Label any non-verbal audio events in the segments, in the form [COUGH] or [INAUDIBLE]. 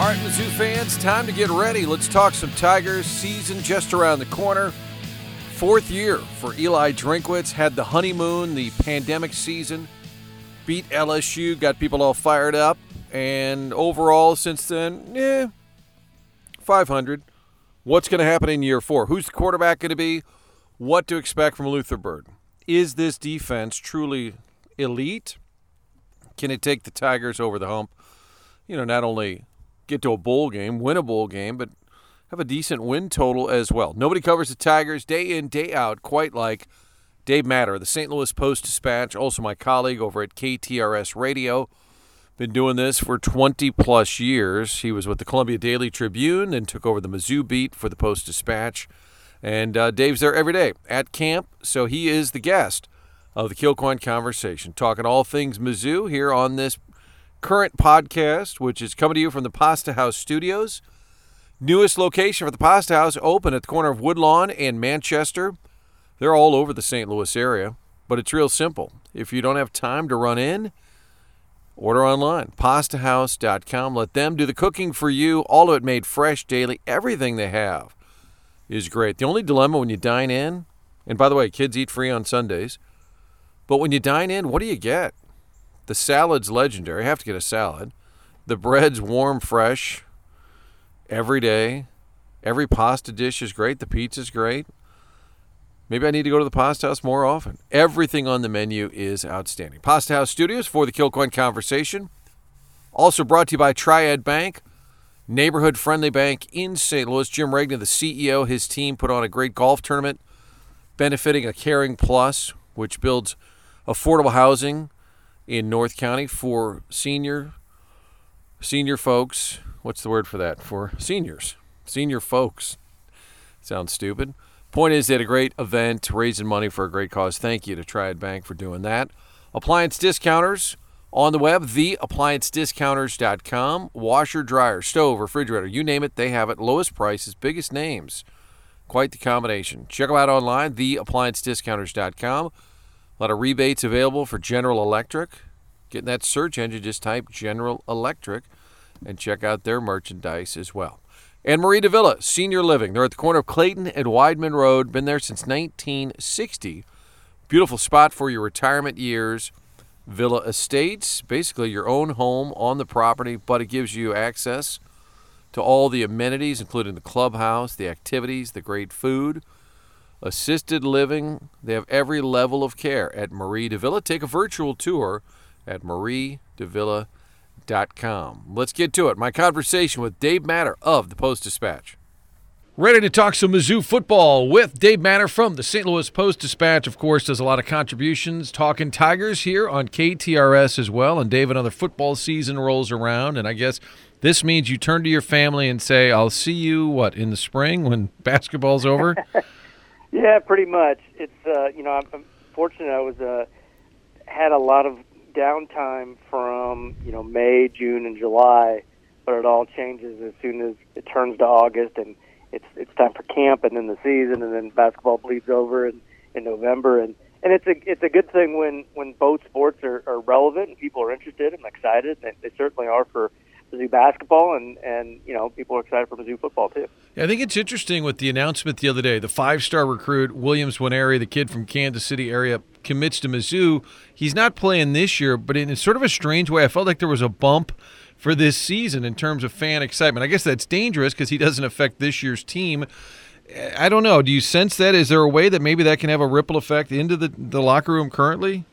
All right, Mizzou fans, time to get ready. Let's talk some Tigers. Season just around the corner. Fourth year for Eli Drinkwitz. Had the honeymoon, the pandemic season. Beat LSU, got people all fired up. And overall, since then, eh, 500. What's going to happen in year four? Who's the quarterback going to be? What to expect from Luther Bird? Is this defense truly elite? Can it take the Tigers over the hump? You know, not only get to a bowl game, win a bowl game, but have a decent win total as well. Nobody covers the Tigers day in, day out, quite like Dave Matter, the St. Louis Post Dispatch, also my colleague over at KTRS Radio. Been doing this for 20 plus years. He was with the Columbia Daily Tribune and took over the Mizzou beat for the Post Dispatch. And uh, Dave's there every day at camp, so he is the guest of the Kilcoyne Conversation, talking all things Mizzou here on this current podcast, which is coming to you from the Pasta House Studios. Newest location for the Pasta House open at the corner of Woodlawn and Manchester. They're all over the St. Louis area, but it's real simple. If you don't have time to run in, order online. PastaHouse.com. Let them do the cooking for you. All of it made fresh daily. Everything they have is great. The only dilemma when you dine in, and by the way, kids eat free on Sundays, but when you dine in, what do you get? The salad's legendary. I have to get a salad. The bread's warm, fresh every day. Every pasta dish is great. The pizza's great. Maybe I need to go to the Pasta House more often. Everything on the menu is outstanding. Pasta House Studios for the Kilcoyne Conversation. Also brought to you by Triad Bank, neighborhood friendly bank in St. Louis. Jim Regna, the CEO, his team put on a great golf tournament benefiting a Caring Plus, which builds affordable housing in North County for senior senior folks. What's the word for that? For seniors, senior folks. Sounds stupid. Point is, they had a great event raising money for a great cause. Thank you to Triad Bank for doing that. Appliance discounters on the web, theappliancediscounters.com. Washer, dryer, stove, refrigerator, you name it, they have it. Lowest prices, biggest names. Quite the combination. Check them out online, theappliancediscounters.com. A lot of rebates available for General Electric. Getting that search engine, just type General Electric and check out their merchandise as well. And Marie de Villa, Senior Living. They're at the corner of Clayton and Weidman Road. Been there since 1960. Beautiful spot for your retirement years. Villa Estates, basically your own home on the property, but it gives you access to all the amenities, including the clubhouse, the activities, the great food assisted living. They have every level of care at Marie de Villa. Take a virtual tour at mariedavila.com. Let's get to it. My conversation with Dave Matter of the Post Dispatch. Ready to talk some Mizzou football with Dave Matter from the St. Louis Post Dispatch. Of course, does a lot of contributions talking Tigers here on KTRS as well. And Dave, another football season rolls around, and I guess this means you turn to your family and say, "I'll see you what in the spring when [LAUGHS] basketball's over." [LAUGHS] Yeah, pretty much. It's uh, you know I'm, I'm fortunate. I was uh, had a lot of downtime from you know May, June, and July, but it all changes as soon as it turns to August and it's it's time for camp and then the season and then basketball bleeds over in, in November and and it's a it's a good thing when when both sports are, are relevant and people are interested and excited. They, they certainly are for Mizzou basketball, and and you know people are excited for Mizzou football too. I think it's interesting with the announcement the other day. The five-star recruit Williams Nwaneri, the kid from Kansas City area, commits to Mizzou. He's not playing this year, but in sort of a strange way, I felt like there was a bump for this season in terms of fan excitement. I guess that's dangerous because he doesn't affect this year's team. I don't know. Do you sense that? Is there a way that maybe that can have a ripple effect into the the locker room currently?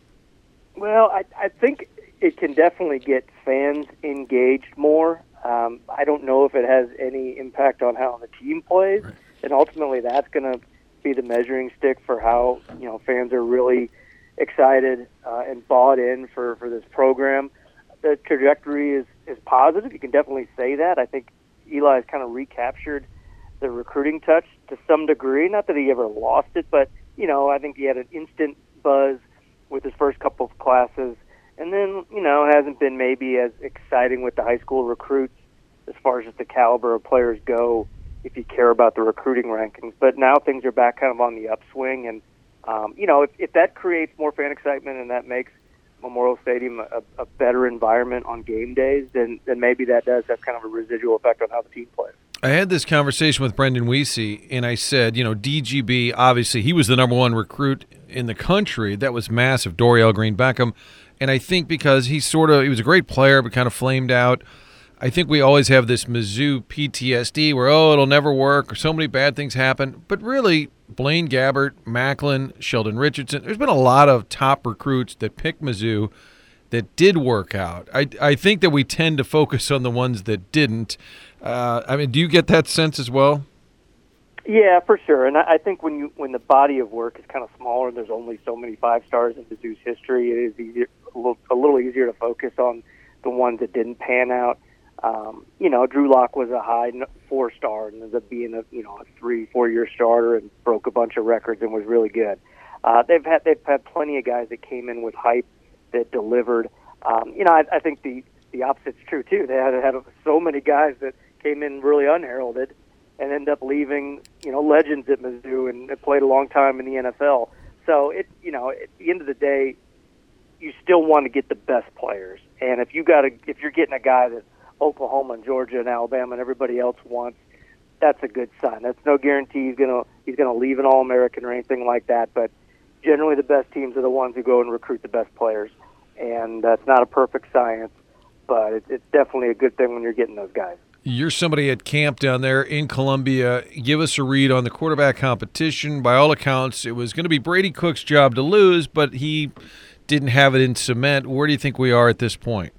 Well, I, I think it can definitely get fans engaged more. Um, I don't know if it has any impact on how the team plays, right. and ultimately that's going to be the measuring stick for how you know fans are really excited uh, and bought in for for this program. The trajectory is is positive. You can definitely say that. I think Eli's kind of recaptured the recruiting touch to some degree. Not that he ever lost it, but you know I think he had an instant buzz with his first couple of classes and then, you know, hasn't been maybe as exciting with the high school recruits as far as just the caliber of players go if you care about the recruiting rankings. But now things are back kind of on the upswing. And, um, you know, if, if that creates more fan excitement and that makes Memorial Stadium a, a better environment on game days, then then maybe that does have kind of a residual effect on how the team plays. I had this conversation with Brendan Weesey, and I said, you know, DGB, obviously, he was the number one recruit in the country. That was massive, Dorial Green Beckham. And I think because he sort of, he was a great player, but kind of flamed out. I think we always have this Mizzou PTSD where, oh, it'll never work, or so many bad things happen. But really, Blaine Gabbert, Maclin, Sheldon Richardson, there's been a lot of top recruits that picked Mizzou that did work out. I, I think that we tend to focus on the ones that didn't. Uh, I mean, do you get that sense as well? Yeah, for sure. And I, I think when you when the body of work is kind of smaller, there's only so many five stars in Mizzou's history, it is easier, a little, a little easier to focus on the ones that didn't pan out. Um, you know, Drew Lock was a high four star and ended up being a you know a three four year starter and broke a bunch of records and was really good. Uh, they've had they've had plenty of guys that came in with hype that delivered. Um, you know, I, I think the the opposite's true too. They had had so many guys that came in really unheralded and end up leaving, you know, legends at Mizzou and played a long time in the NFL. So it, you know, at the end of the day, you still want to get the best players. And if you got a, if you're getting a guy that Oklahoma and Georgia and Alabama and everybody else wants, that's a good sign. That's no guarantee he's gonna he's gonna leave an All American or anything like that. But generally, the best teams are the ones who go and recruit the best players, and that's not a perfect science, but it, it's definitely a good thing when you're getting those guys. You're somebody at camp down there in Columbia. Give us a read on the quarterback competition. By all accounts, it was going to be Brady Cook's job to lose, but he didn't have it in cement. Where do you think we are at this point?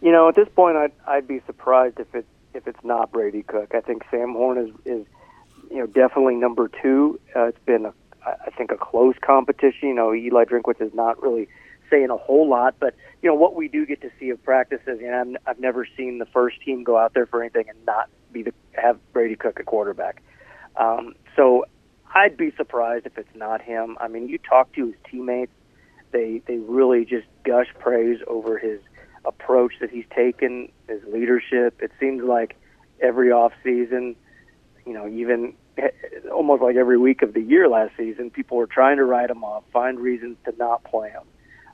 You know, at this point, I'd I'd be surprised if it if it's not Brady Cook. I think Sam Horn is is you know definitely number two. Uh, it's been a, I think a close competition. You know, Eli Drinkwitz is not really saying a whole lot, but you know what we do get to see of practices, and i I've never seen the first team go out there for anything and not be the have Brady Cook at quarterback. Um, so I'd be surprised if it's not him. I mean, you talk to his teammates, they they really just gush praise over his approach that he's taken, his leadership. It seems like every off season, you know, even almost like every week of the year last season, people were trying to write him off, find reasons to not play him.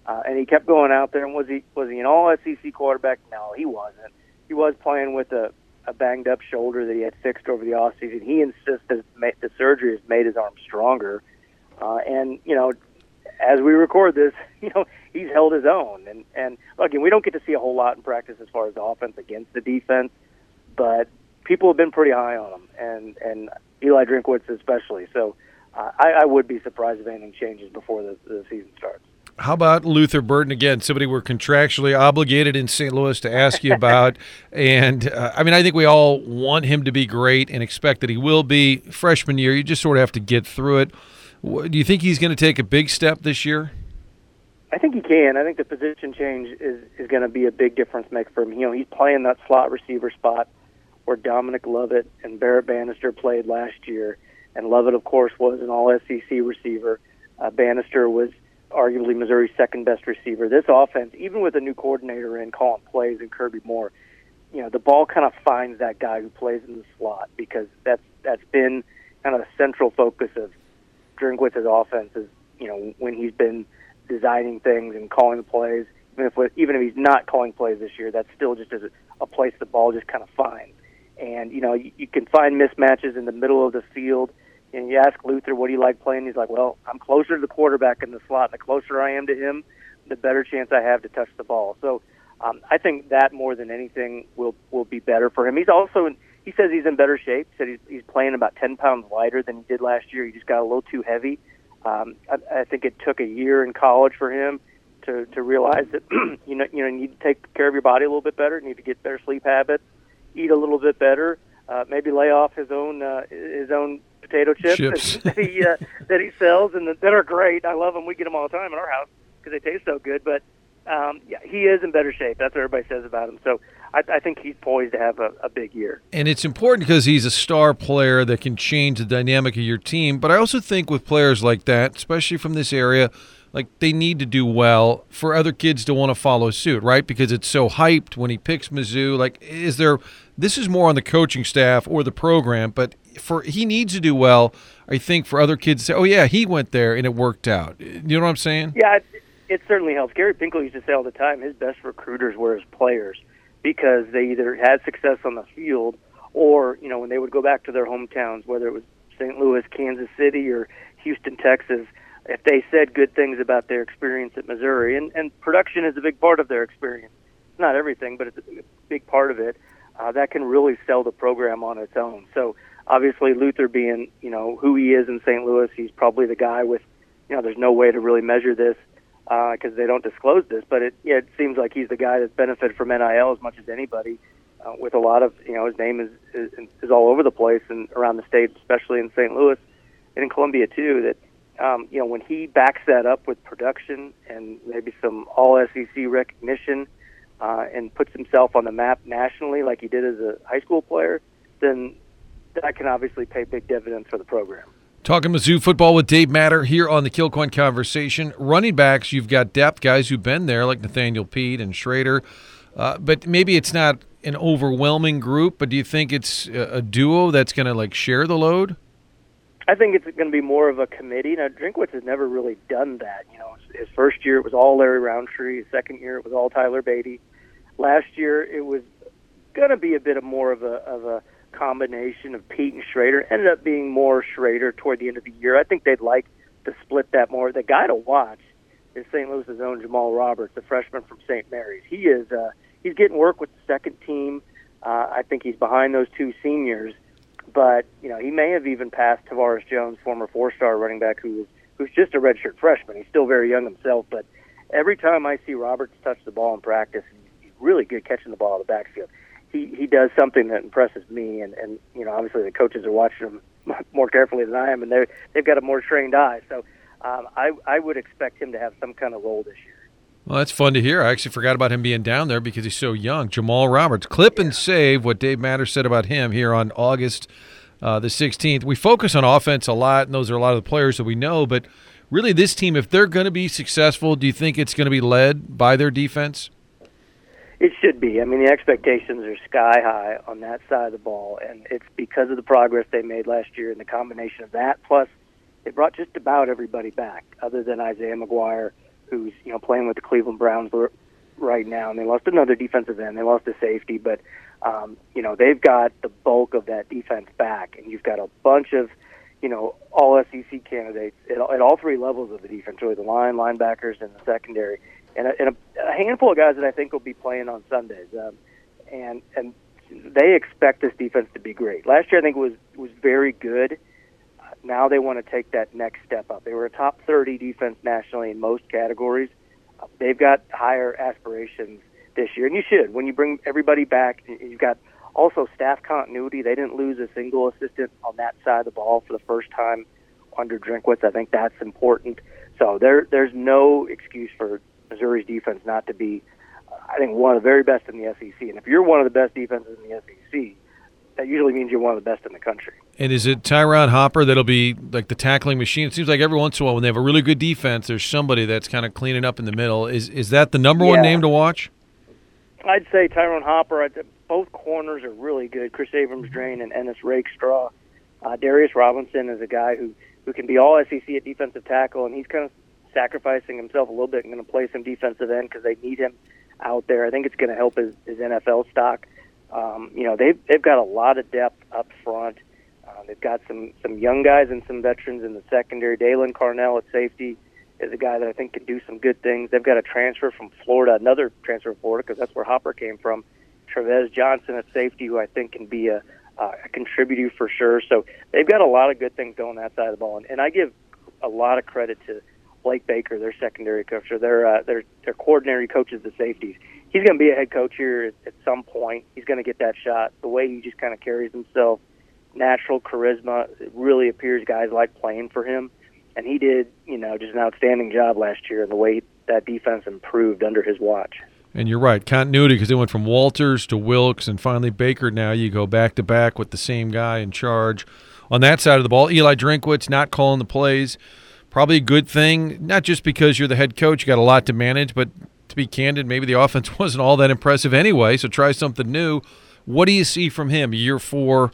Uh, and he kept going out there. And was he was he an All SEC quarterback? No, he wasn't. He was playing with a, a banged up shoulder that he had fixed over the off season. He insists that the surgery has made his arm stronger. Uh, and you know, as we record this, [LAUGHS] you know, he's held his own. And and again, we don't get to see a whole lot in practice as far as the offense against the defense, but people have been pretty high on him, and and Eli Drinkwitz especially. So uh, I, I would be surprised if anything changes before the, the season starts. How about Luther Burden again? Somebody we're contractually obligated in St. Louis to ask you [LAUGHS] about, and uh, I mean, I think we all want him to be great and expect that he will be. Freshman year, you just sort of have to get through it. Do you think he's going to take a big step this year? I think he can. I think the position change is is going to be a big difference maker for him. You know, he's playing that slot receiver spot where Dominic Lovett and Barrett Bannister played last year, and Lovett, of course, was an All SEC receiver. Uh, Bannister was arguably Missouri's second best receiver. This offense, even with a new coordinator in calling plays and Kirby Moore, you know, the ball kind of finds that guy who plays in the slot because that's that's been kind of the central focus of Drinkwitz's offense is, you know, when he's been designing things and calling the plays. Even if even if he's not calling plays this year, that's still just as a, place the ball just kind of finds. And you know, you, you can find mismatches in the middle of the field and you ask Luther what he like playing, he's like, "Well, I'm closer to the quarterback in the slot. The closer I am to him, the better chance I have to touch the ball." So, um, I think that more than anything will will be better for him. He's also he says he's in better shape. He said he's he's playing about 10 pounds lighter than he did last year. He just got a little too heavy. Um, I, I think it took a year in college for him to to realize that [CLEARS THROAT] you know you know you need to take care of your body a little bit better. You need to get better sleep habits, eat a little bit better, uh, maybe lay off his own uh, his own potato chips, chips. that [LAUGHS] he uh, that he sells and that are great. I love them. We get them all the time in our house because they taste so good. But um, yeah, he is in better shape. That's what everybody says about him. So I, I think he's poised to have a, a big year. And it's important because he's a star player that can change the dynamic of your team. But I also think with players like that, especially from this area, like they need to do well for other kids to want to follow suit, right? Because it's so hyped when he picks Mizzou. Like, is there? This is more on the coaching staff or the program, but for he needs to do well. I think for other kids to say, "Oh yeah, he went there and it worked out." You know what I'm saying? Yeah, it certainly helps. Gary Pinkel used to say all the time his best recruiters were his players because they either had success on the field or you know when they would go back to their hometowns, whether it was St. Louis, Kansas City, or Houston, Texas. If they said good things about their experience at Missouri, and, and production is a big part of their experience, It's not everything, but it's a big part of it, uh, that can really sell the program on its own. So obviously Luther being, you know, who he is in St. Louis, he's probably the guy with, you know, there's no way to really measure this because uh, they don't disclose this, but it, it seems like he's the guy that's benefited from NIL as much as anybody. Uh, with a lot of, you know, his name is, is is all over the place and around the state, especially in St. Louis and in Columbia too. That um, you know, when he backs that up with production and maybe some All SEC recognition, uh, and puts himself on the map nationally like he did as a high school player, then that can obviously pay big dividends for the program. Talking Mizzou football with Dave Matter here on the Kilcoyne Conversation. Running backs, you've got depth guys who've been there, like Nathaniel Peat and Schrader, uh, but maybe it's not an overwhelming group. But do you think it's a, a duo that's going to like share the load? I think it's going to be more of a committee. Now, Drinkwitz has never really done that. You know, his first year it was all Larry Rountree. His second year it was all Tyler Badie. Last year it was going to be a bit of more of a of a combination of Peat and Schrader. Ended up being more Schrader toward the end of the year. I think they'd like to split that more. The guy to watch is St. Louis's own Jamal Roberts, the freshman from St. Mary's. He is uh, he's getting work with the second team. Uh, I think he's behind those two seniors, but you know he may have even passed Tavorus Jones, former four-star running back, who was who's just a redshirt freshman. He's still very young himself, but every time I see Roberts touch the ball in practice, he's really good catching the ball out of the backfield he he does something that impresses me, and and you know obviously the coaches are watching him [LAUGHS] more carefully than I am, and they they've got a more trained eye. So um, I I would expect him to have some kind of role this year. Well, that's fun to hear. I actually forgot about him being down there because he's so young. Jamal Roberts, clip yeah. and save what Dave Matters said about him here on August uh, the 16th. We focus on offense a lot, and those are a lot of the players that we know. But really, this team, if they're going to be successful, do you think it's going to be led by their defense? It should be. I mean, the expectations are sky high on that side of the ball, and it's because of the progress they made last year and the combination of that plus they brought just about everybody back, other than Isaiah McGuire, who's you know playing with the Cleveland Browns right now, and they lost another defensive end. They lost a safety, but um, you know they've got the bulk of that defense back, and you've got a bunch of you know all SEC candidates at, at all three levels of the defense, really the line, linebackers, and the secondary and a, and a, a handful of guys that I think will be playing on Sundays. Um, and and they expect this defense to be great. Last year, I think was was very good. Uh, now they want to take that next step up. They were a top 30 defense nationally in most categories. Uh, they've got higher aspirations this year, and you should. When you bring everybody back, you've got also staff continuity. They didn't lose a single assistant on that side of the ball for the first time under Drinkwitz. I think that's important. So there, there's no excuse for Missouri's defense not to be, I think, one of the very best in the SEC. And if you're one of the best defenses in the SEC, that usually means you're one of the best in the country. And is it Ty'Ron Hopper that'll be like the tackling machine? It seems like every once in a while, when they have a really good defense, there's somebody that's kind of cleaning up in the middle. Is is that the number yeah. one name to watch? I'd say Ty'Ron Hopper. Both corners are really good. Kris Abrams-Draine and Ennis Rakestraw. Uh, Darius Robinson is a guy who who can be all SEC at defensive tackle, and he's kind of sacrificing himself a little bit and going to play some defensive end because they need him out there. I think it's going to help his, his NFL stock. Um, you know, they've they've got a lot of depth up front. Uh, they've got some some young guys and some veterans in the secondary. Daylan Carnell at safety is a guy that I think can do some good things. They've got a transfer from Florida, another transfer from Florida because that's where Hopper came from. Trevez Johnson at safety, who I think can be a, uh, a contributor for sure. So they've got a lot of good things going that side of the ball, and, and I give a lot of credit to Blake Baker, their secondary coach, or their uh, their their coordinator coaches the safeties. He's going to be a head coach here at, some point. He's going to get that shot. The way he just kind of carries himself, natural charisma, it really appears guys like playing for him. And he did, you know, just an outstanding job last year. And the way that defense improved under his watch. And you're right, continuity because they went from Walters to Wilks and finally Baker. Now you go back to back with the same guy in charge on that side of the ball. Eli Drinkwitz not calling the plays probably a good thing, not just because you're the head coach, you got a lot to manage, but to be candid, maybe the [LAUGHS] offense wasn't all that impressive anyway, so try something new. What do you see from him year four?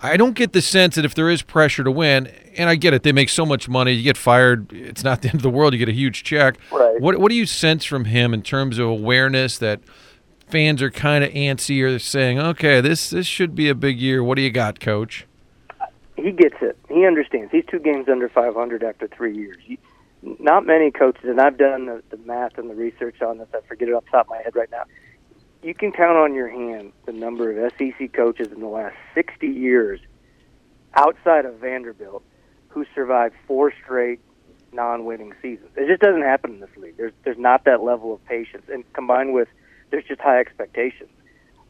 I don't get the sense that if there is pressure to win, and I get it, they make so much money, you get fired, it's not [LAUGHS] the end of the world, you get a huge check. Right. What what do you sense from him in terms of awareness that fans are kind of antsy or saying, okay, this this should be a big year. What do you got, coach? He gets it. He understands. He's two games under 500 after three years. Not many coaches, and I've done the, the math and the research on this. I forget it off the top of my head right now. You can count on your hand the number of SEC coaches in the last 60 years outside of Vanderbilt who survived four straight non-winning seasons. It just doesn't happen in this league. There's there's not that level of patience, and combined with there's just high expectations.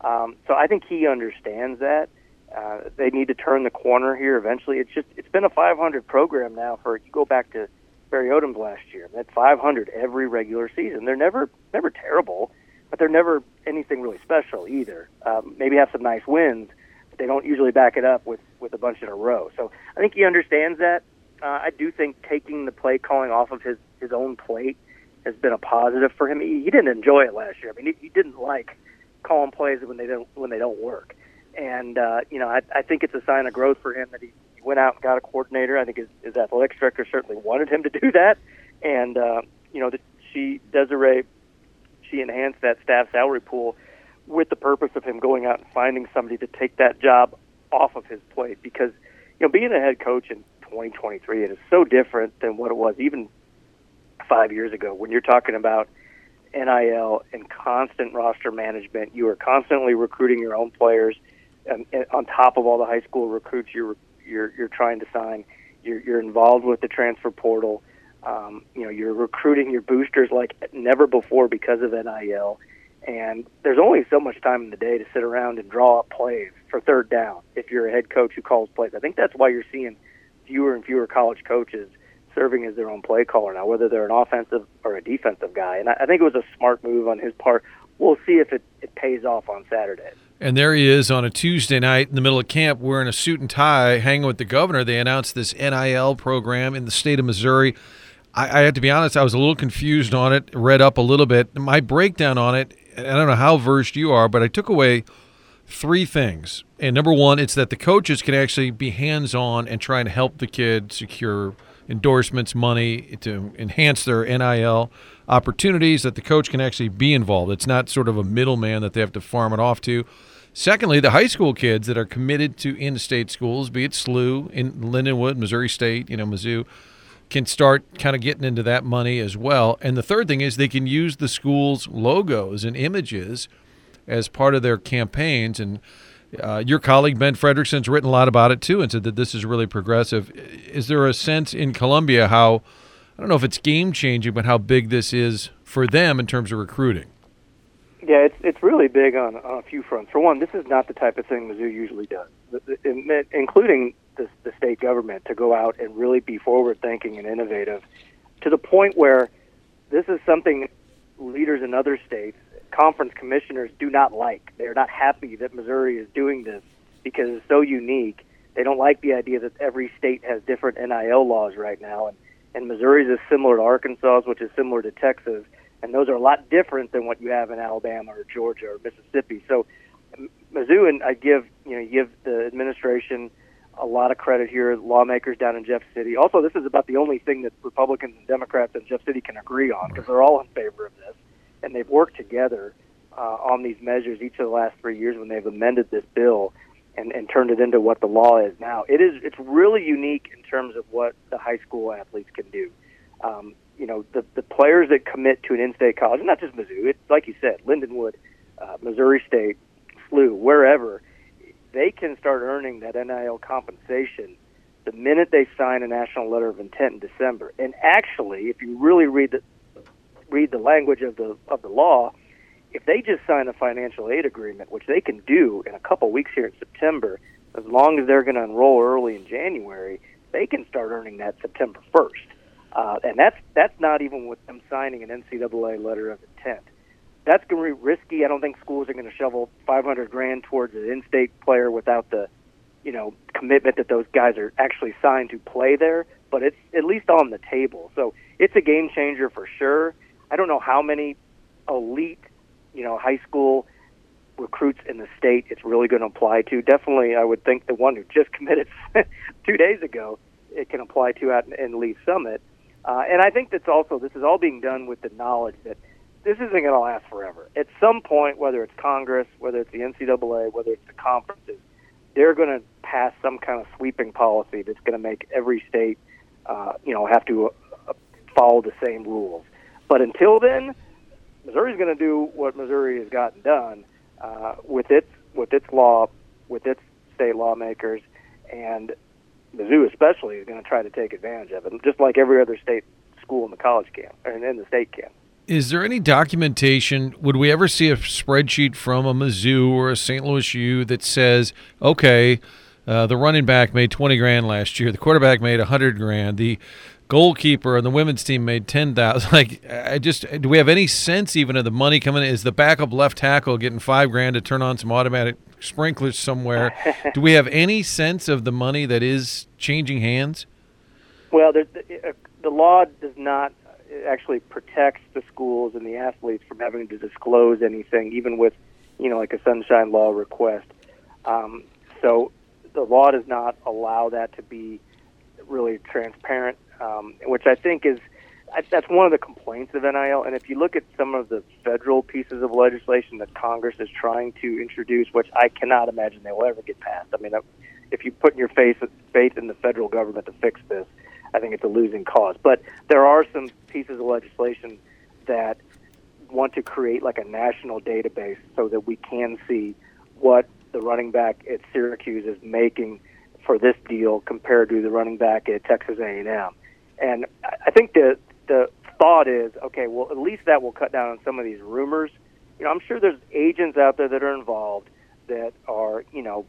Um, so I think he understands that. Uh, they need to turn the corner here eventually. It's just it's been a 500 program now for you go back to Barry Odom's last year. That 500 every regular season. They're never never terrible, but they're never anything really special either. Um, maybe have some nice wins, but they don't usually back it up with with a bunch in a row. So I think he understands that. Uh, I do think taking the play calling off of his his own plate has been a positive for him. He, he didn't enjoy it last year. I mean, he, he didn't like calling plays when they don't when they don't work. And uh, you know, I, I think it's a sign of growth for him that he, went out and got a coordinator. I think his, his athletic director certainly wanted him to do that. And uh, you know, the, she Desiree, she enhanced that staff salary pool with the purpose of him going out and finding somebody to take that job off of his plate because you know being a head coach in 2023 it is so different than what it was even five years ago when you're talking about NIL and constant roster management. You are constantly recruiting your own players, um, on top of all the high school recruits you're you're you're trying to sign. You're you're involved with the transfer portal. Um, you know, you're recruiting your boosters like never before because of NIL. And there's only so much time in the day to sit around and draw up plays for third down if you're a head coach who calls plays. I think that's why you're seeing fewer and fewer college coaches serving as their own play caller now, whether they're an offensive or a defensive guy. And I, I think it was a smart move on his part. We'll see if it, it pays off on Saturday. And there he is on a Tuesday night in the middle of camp wearing a suit and tie, hanging with the governor. They announced this NIL program in the state of Missouri. I, I have to be honest, I was a little confused on it, read up a little bit. My breakdown on it, I don't know how versed you are, but I took away three things. And number one, it's that the coaches can actually be hands on and try and help the kid secure endorsements, money to enhance their NIL opportunities, that the coach can actually be involved. It's not sort of a middleman that they have to farm it off to. Secondly, the high school kids that are committed to in-state schools, be it SLU, in Lindenwood, Missouri State, you know, Mizzou, can start kind of getting into that money as well. And the third thing is they can use the school's logos and images as part of their campaigns and uh, your colleague Ben Frederickson's written a lot about it too, and said that this is really progressive. Is there a sense in Columbia how I don't know if it's game changing, but how big this is for them in terms of recruiting? Yeah, it's it's really big on, on a few fronts. For one, this is not the type of thing Mizzou usually does, including the, the state government to go out and really be forward thinking and innovative to the point where this is something leaders in other states conference commissioners do not like. They're not happy that Missouri is doing this because it's so unique. They don't like the idea that every state has different NIL laws right now, and and Missouri's is similar to Arkansas, which is similar to Texas, and those are a lot different than what you have in Alabama or Georgia or Mississippi. So, Mizzou, and I give you know give the administration a lot of credit here, lawmakers down in Jeff City. Also, this is about the only thing that Republicans and Democrats in Jeff City can agree on because they're all in favor of this and they've worked together uh, on these measures each of the last three years when they've amended this bill and, and turned it into what the law is now. It is it's really unique in terms of what the high school athletes can do. Um, you know, the the players that commit to an in-state college, not just Mizzou, it's like you said, Lindenwood, uh, Missouri State, SLU, wherever, they can start earning that NIL compensation the minute they sign a national letter of intent in December. And actually, if you really read the, read the language of the of the law, if they just sign a financial aid agreement, which they can do in a couple weeks here in September, as long as they're going to enroll early in January, they can start earning that September 1st. Uh, and that's that's not even with them signing an NCAA letter of intent. That's going to be risky. I don't think schools are going to shovel 500 grand towards an in-state player without the, you know, commitment that those guys are actually signed to play there. But it's at least on the table. So it's a game changer for sure. I don't know how many elite, you know, high school recruits in the state it's really going to apply to. Definitely, I would think the one who just [LAUGHS] committed two days ago it can apply to at in Lee's Summit. Uh, and I think that's also this is all being done with the knowledge that this isn't going to last forever. At some point, whether it's Congress, whether it's the NCAA, whether it's the conferences, they're going to pass some kind of sweeping policy that's going to make every state, uh, you know, have to uh, follow the same rules. But until then, Missouri's going to do what Missouri has gotten done uh, with its with its law, with its state lawmakers, and Mizzou especially is going to try to take advantage of it, just like every other state school in the college camp and in the state camp. Is there any documentation? Would we ever see a spreadsheet from a Mizzou or a St. Louis U that says, okay, uh, the running back made 20 grand last year, the quarterback made 100 grand, the goalkeeper and the women's team made 10,000. [LAUGHS] Like, I just, do we have any sense even of the money coming in? Is the backup left tackle getting five grand to turn on some automatic sprinklers somewhere? [LAUGHS] do we have any sense of the money that is changing hands? Well, the, the, uh, the law does not actually protects the schools and the athletes from having to disclose anything, even with, you know, like a sunshine law request. Um, so the law does not allow that to be really transparent, um, which I think is that's one of the complaints of NIL. And if you look at some of the federal pieces of legislation that Congress is trying to introduce, which I cannot imagine they will ever get passed. I mean, if you put in your faith faith in the federal government to fix this, I think it's a losing cause. But there are some pieces of legislation that want to create like a national database so that we can see what the running back at Syracuse is making for this deal compared to the running back at Texas A&M. And I think the the thought is, okay, well at least that will cut down on some of these rumors. You know, I'm sure there's agents out there that are involved that are, you know,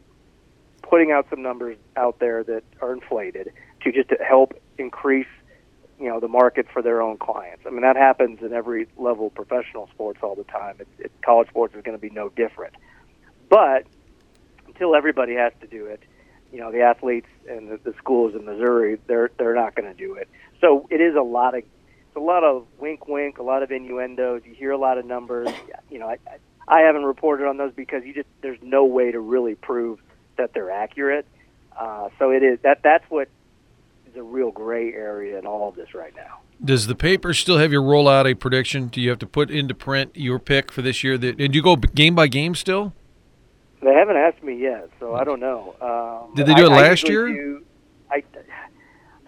putting out some numbers out there that are inflated to just to help increase you know the market for their own clients. I mean that happens in every level of professional sports all the time. It, it, college sports is going to be no different. But until everybody has to do it, you know the athletes and the, the schools in Missouri they're they're not going to do it. So it is a lot of it's a lot of wink wink, a lot of innuendos. You hear a lot of numbers. You know I I haven't reported on those because you just there's no way to really prove that they're accurate. Uh, so it is that that's what is a real gray area in all of this right now. Does the paper still have you roll out a prediction? Do you have to put into print your pick for this year? That and you go game by game still? They haven't asked me yet, so I don't know. Um, did they do it I, last I year? Do, I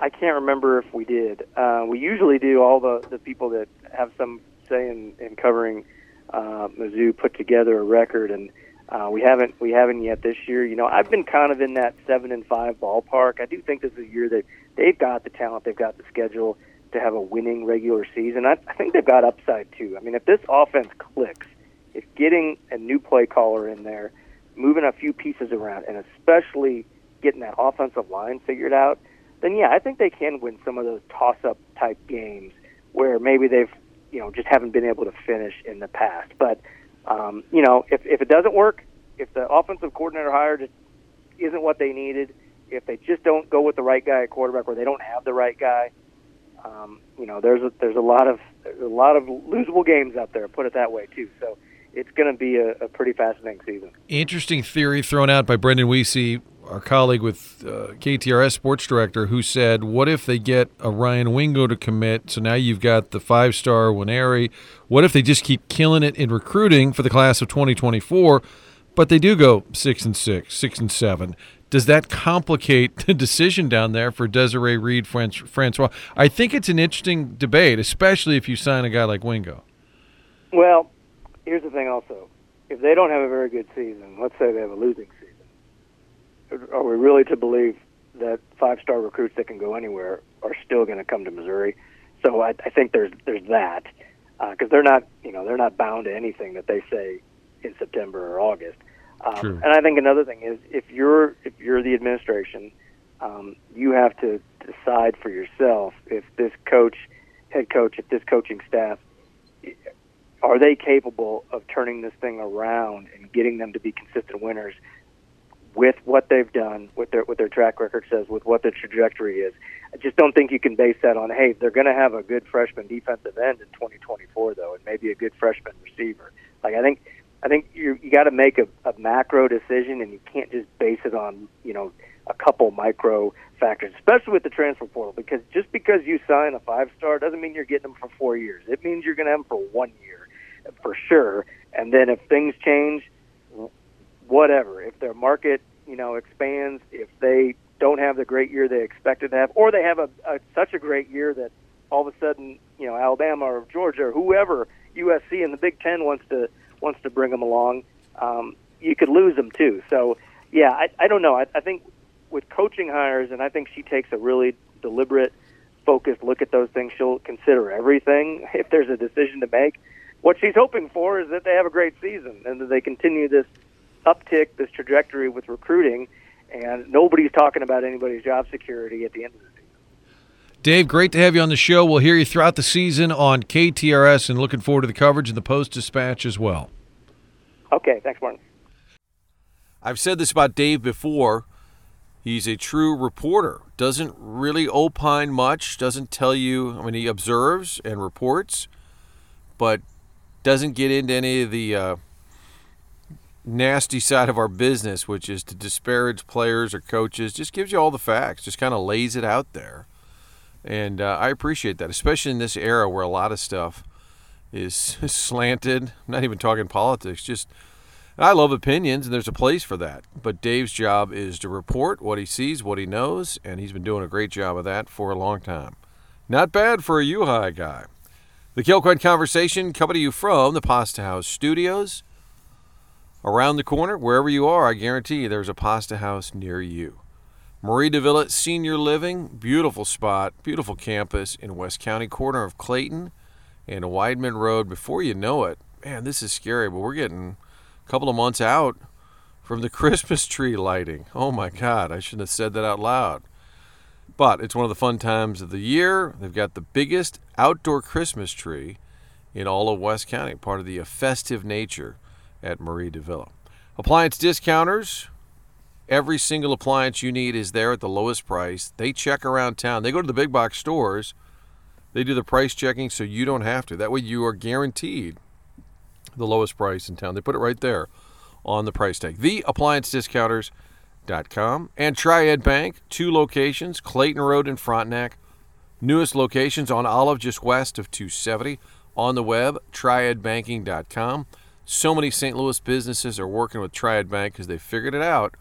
I can't remember if we did. Uh, we usually do. All the the people that have some say in, in covering uh, Mizzou put together a record, and uh, we haven't we haven't yet this year. You know, I've been kind of in that seven and five ballpark. I do think this is a year that they've got the talent, they've got the schedule to have a winning regular season. I, I think they've got upside too. I mean, if this offense clicks, if getting a new play caller in there, moving a few pieces around, and especially getting that offensive line figured out, then yeah, I think they can win some of those toss-up type games where maybe they've you know just haven't been able to finish in the past, but um, you know, if if it doesn't work, if the offensive coordinator hire just isn't what they needed, if they just don't go with the right guy at quarterback, or they don't have the right guy, um, you know, there's a, there's a lot of there's a lot of losable games out there. Put it that way too. So it's going to be a, a, pretty fascinating season. Interesting theory thrown out by Brendan Weesey, our colleague with uh, KTRS sports director, who said, "What if they get a Ryan Wingo to commit? So now you've got the five-star Nwaneri. What if they just keep killing it in recruiting for the class of 2024, but they do go six and six, six and seven? Does that complicate [LAUGHS] the decision down there for Desiree Reed, Francois? I think it's an interesting debate, especially if you sign a guy like Wingo. Well, here's the thing. Also, if they don't have a very good season, let's say they have a losing season, are we really to believe that five-star recruits that can go anywhere are still going to come to Missouri? So I, I think there's there's that because uh, they're not you know they're not bound to anything that they say in September or August. Um, and I think another thing is if you're if you're the administration, um, you have to decide for yourself if this coach, head coach, if this coaching staff, are they capable of turning this thing around and getting them to be consistent winners with what they've done, with their what their track record says, with what their trajectory is. I just don't think you can base that on hey, they're going to have a good freshman defensive end in 2024 though, and maybe a good freshman receiver. Like I think I think you you got to make a, a macro decision, and you can't just base it on you know a couple micro factors, especially with the transfer portal. Because just because you sign a five star doesn't mean you're getting them for four years. It means you're going to have them for one year, for sure. And then if things change, whatever. If their market you know expands, if they don't have the great year they expected to have, or they have a, a such a great year that all of a sudden you know Alabama or Georgia or whoever USC in the Big Ten wants to wants to bring them along, um, you could lose them too. So yeah, I, I don't know. I, I think with coaching hires, and I think she takes a really deliberate, focused look at those things. She'll consider everything [LAUGHS] if there's a decision to make. What she's hoping for is that they have a great season and that they continue this uptick, this trajectory with recruiting, and nobody's talking about anybody's job security at the end of the season. Dave, great to have you on the show. We'll hear you throughout the season on KTRS and looking forward to the coverage in the Post Dispatch as well. Okay, thanks, Martin. I've said this about Dave before. He's a true reporter. Doesn't really opine much, doesn't tell you, I mean, he observes and reports, but doesn't get into any of the uh, nasty side of our business, which is to disparage players or coaches. Just gives you all the facts, just kind of lays it out there. And uh, I appreciate that, especially in this era where a lot of stuff is [LAUGHS] slanted. I'm not even talking politics, just I love opinions, and there's a place for that. But Dave's job is to report what he sees, what he knows, and he's been doing a great job of that for a long time. Not bad for a U-High guy. The Kilcoyne Conversation coming to you from the Pasta House Studios. Around the corner, wherever you are, I guarantee you there's a Pasta House near you. Marie de Villa Senior Living, beautiful spot, beautiful campus in West County, corner of Clayton and Weidman Road. Before you know it, man, this is scary, but we're getting a – couple of months out from the [LAUGHS] Christmas tree lighting. Oh my God, I shouldn't have said that out loud. But it's one of the fun times of the year. They've got the biggest outdoor Christmas tree in all of West County, part of the festive nature at Marie de Villa. Appliance discounters. Every single appliance you need is there at the lowest price. They check around town. They go to the big box stores. They do the price checking so you don't have to. That way you are guaranteed the lowest price in town. They put it right there on the price tag. TheApplianceDiscounters.com and Triad Bank, two locations, Clayton Road and Frontenac. Newest locations on Olive, just west of 270. On the web, triadbanking.com. So many St. Louis businesses are working with Triad Bank because they figured it out.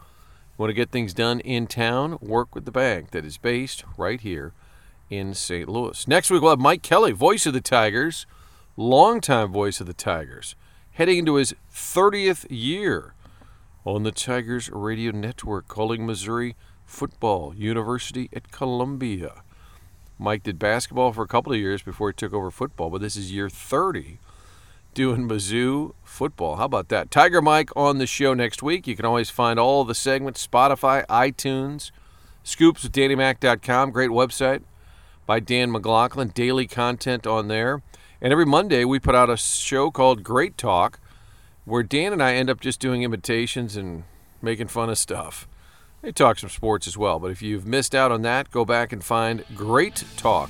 Want to get things done in town? Work with the bank that is based right here in St. Louis. Next week, we'll have Mike Kelly, voice of the Tigers, longtime voice of the Tigers heading into his 30th year on the Tigers Radio Network, calling Missouri Football University at Columbia. Mike did basketball for a couple of years before he took over football, but this is year 30 doing Mizzou football. How about that? Tiger Mike on the show next week. You can always find all the segments Spotify, iTunes, scoops with DannyMac.com. Great website by Dan McLaughlin. Daily content on there. And every Monday, we put out a show called Great Talk, where Dan and I end up just doing imitations and making fun of stuff. They talk some sports as well, but if you've missed out on that, go back and find Great Talk.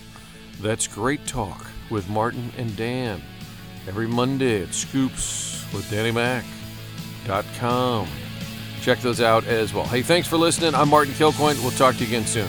That's Great Talk with Martin and Dan. Every Monday at Scoops with DannyMac.com. Check those out as well. Hey, thanks for listening. I'm Martin Kilcoyne. We'll talk to you again soon.